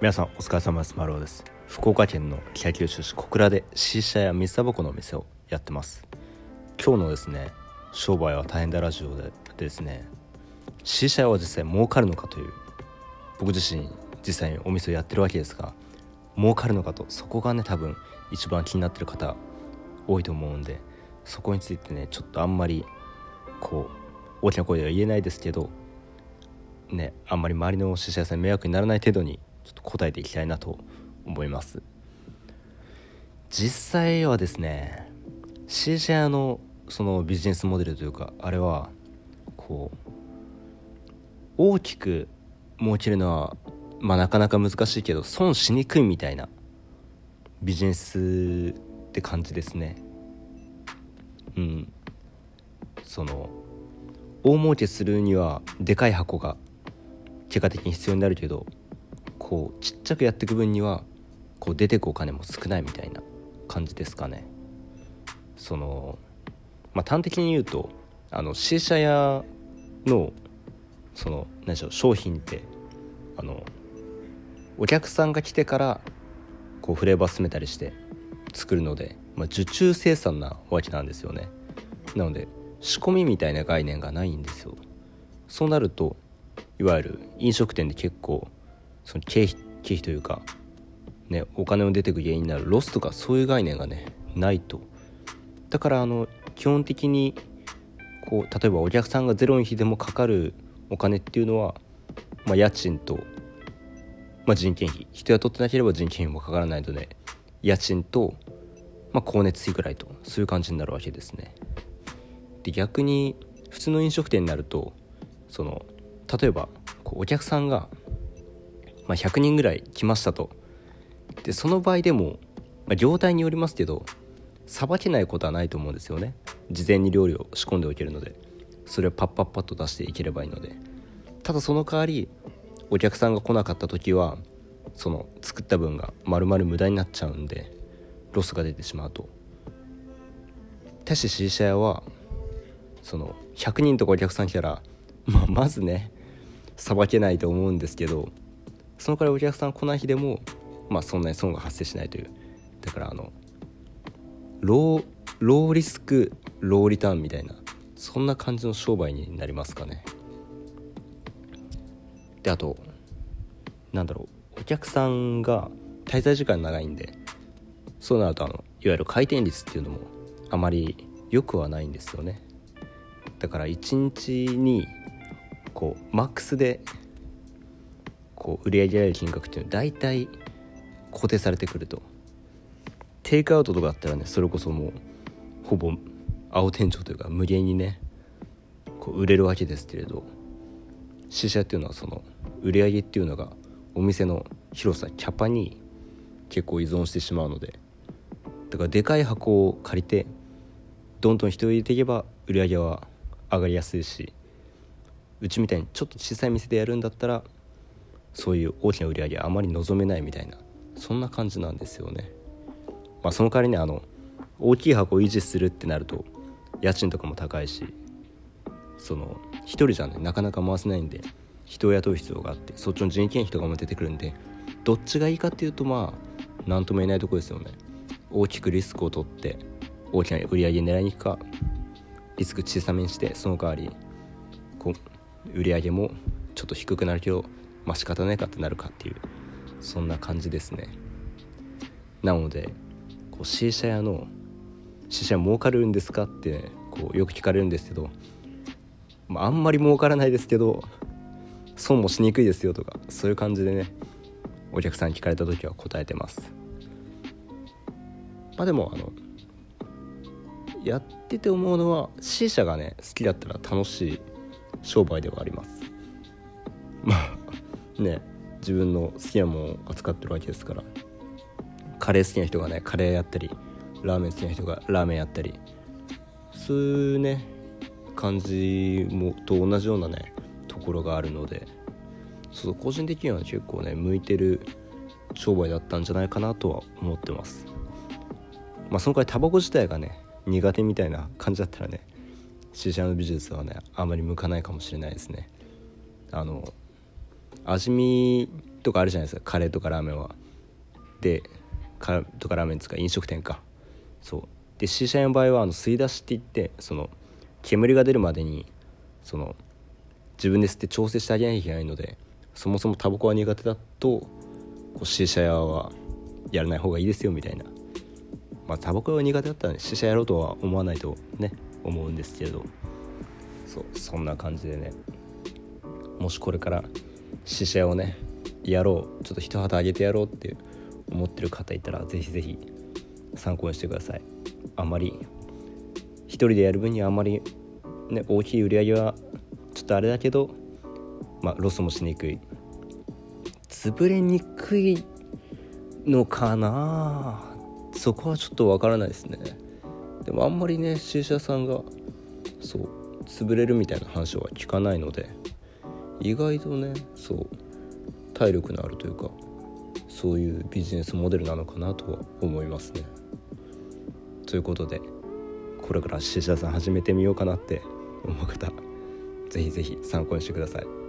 皆さんお疲れ様です。丸尾です福岡県の北九州市小倉でシーシャや水タバコのお店をやってます。今日のですね商売は大変だラジオでですねシーシャは実際儲かるのかという僕自身実際にお店をやってるわけですが儲かるのかとそこがね多分一番気になってる方多いと思うんでそこについてねちょっとあんまりこう大きな声では言えないですけどねあんまり周りのシーシャ屋さん迷惑にならない程度にちょっと答えていきたいなと思います。実際はですね C 社屋のそのビジネスモデルというかあれはこう大きく儲けるのはまあなかなか難しいけど損しにくいみたいなビジネスって感じですね。うん。その大儲けするにはでかい箱が結果的に必要になるけどこうちっちゃくやっていく分にはこう出てくお金も少ないみたいな感じですかね。そのまあ端的に言うとあの C 社屋のその何でしょう商品ってあのお客さんが来てからこうフレーバー進めたりして作るので、まあ、受注生産なわけなんですよね。なので仕込みみたいな概念がないんですよ。そうなるといわゆる飲食店で結構その経費経費というかねお金を出てく原因になるロスとかそういう概念がねないと。だからあの基本的にこう例えばお客さんがゼロの日でもかかるお金っていうのは、まあ、家賃と、まあ、人件費。人雇ってなければ人件費もかからないので家賃と、まあ、光熱費ぐらいとそういう感じになるわけですね。で逆に普通の飲食店になるとその例えばこうお客さんがまあ、100人ぐらい来ましたと。でその場合でも、まあ、業態によりますけどさばけないことはないと思うんですよね。事前に料理を仕込んでおけるので。それをパッパッパッと出していければいいので。ただその代わりお客さんが来なかった時はその作った分が丸々無駄になっちゃうんでロスが出てしまうと。対して C 社屋はその100人とかお客さん来たら、まあ、まずねさばけないと思うんですけどその代わりお客さん来ない日でもまあそんなに損が発生しないという。だからあのローローリスクローリターンみたいなそんな感じの商売になりますかね。であとなんだろうお客さんが滞在時間長いんでそうなるとあのいわゆる回転率っていうのもあまり良くはないんですよね。だから1日にこうマックスでこう売り上げられる金額っていうのは大体固定されてくると。テイクアウトとかだったらねそれこそもうほぼ青天井というか無限にねこう売れるわけですけれど死者っていうのはその売り上げっていうのがお店の広さキャパに結構依存してしまうので。だからでかい箱を借りてどんどん人を入れていけば売り上げは上がりやすいしうちみたいにちょっと小さい店でやるんだったらそういう大きな売り上げはあまり望めないみたいなそんな感じなんですよね。まあ、その代わりにあの大きい箱を維持するってなると家賃とかも高いしその1人じゃねなかなか回せないんで人を雇う必要があってそっちの人件費とかも出てくるんでどっちがいいかっていうとまあ何とも言えないとこですよね大きくリスクを取って大きな売り上げ狙いに行くかリスク小さめにしてその代わりこう売り上げもちょっと低くなるけどまあ仕方ないかってなるかっていうそんな感じですね。なのでこう C 社屋の C 社儲かるんですかって、ね、こうよく聞かれるんですけど、まあ、あんまり儲からないですけど損もしにくいですよとかそういう感じでねお客さんに聞かれた時は答えてます。まあでもあのやってて思うのは C 社がね好きだったら楽しい商売ではあります。まあね自分の好きなものを扱ってるわけですから。カレー好きな人がねカレーやったりラーメン好きな人がラーメンやったり。そういうね感じもと同じようなねところがあるので。そう個人的には結構ね向いてる商売だったんじゃないかなとは思ってます。まあその代わりタバコ自体がね苦手みたいな感じだったらね C 社の美術はねあまり向かないかもしれないですね。あの味見とかあるじゃないですかカレーとかラーメンは。でカレーとかラーメンですか飲食店か。そう。で C 社の場合はあの吸い出しって言ってその煙が出るまでにその自分で吸って調整してあげなきゃいけないのでそもそもタバコは苦手だとこう C 社屋はやらない方がいいですよみたいな。まあタバコが苦手だったらね C 社やろうとは思わないとね思うんですけど。そうそんな感じでね。もしこれから試写をねやろうちょっと一旗あげてやろうって思ってる方いたらぜひぜひ参考にしてください。あまり一人でやる分にはあんまりね大きい売り上げはちょっとあれだけどまあロスもしにくい。潰れにくいのかなそこはちょっとわからないですね。でもあんまりね C 社さんがそう潰れるみたいな話は聞かないので意外とねそう体力のあるというかそういうビジネスモデルなのかなとは思いますね。ということでこれから C 社さん始めてみようかなって思う方是非是非参考にしてください。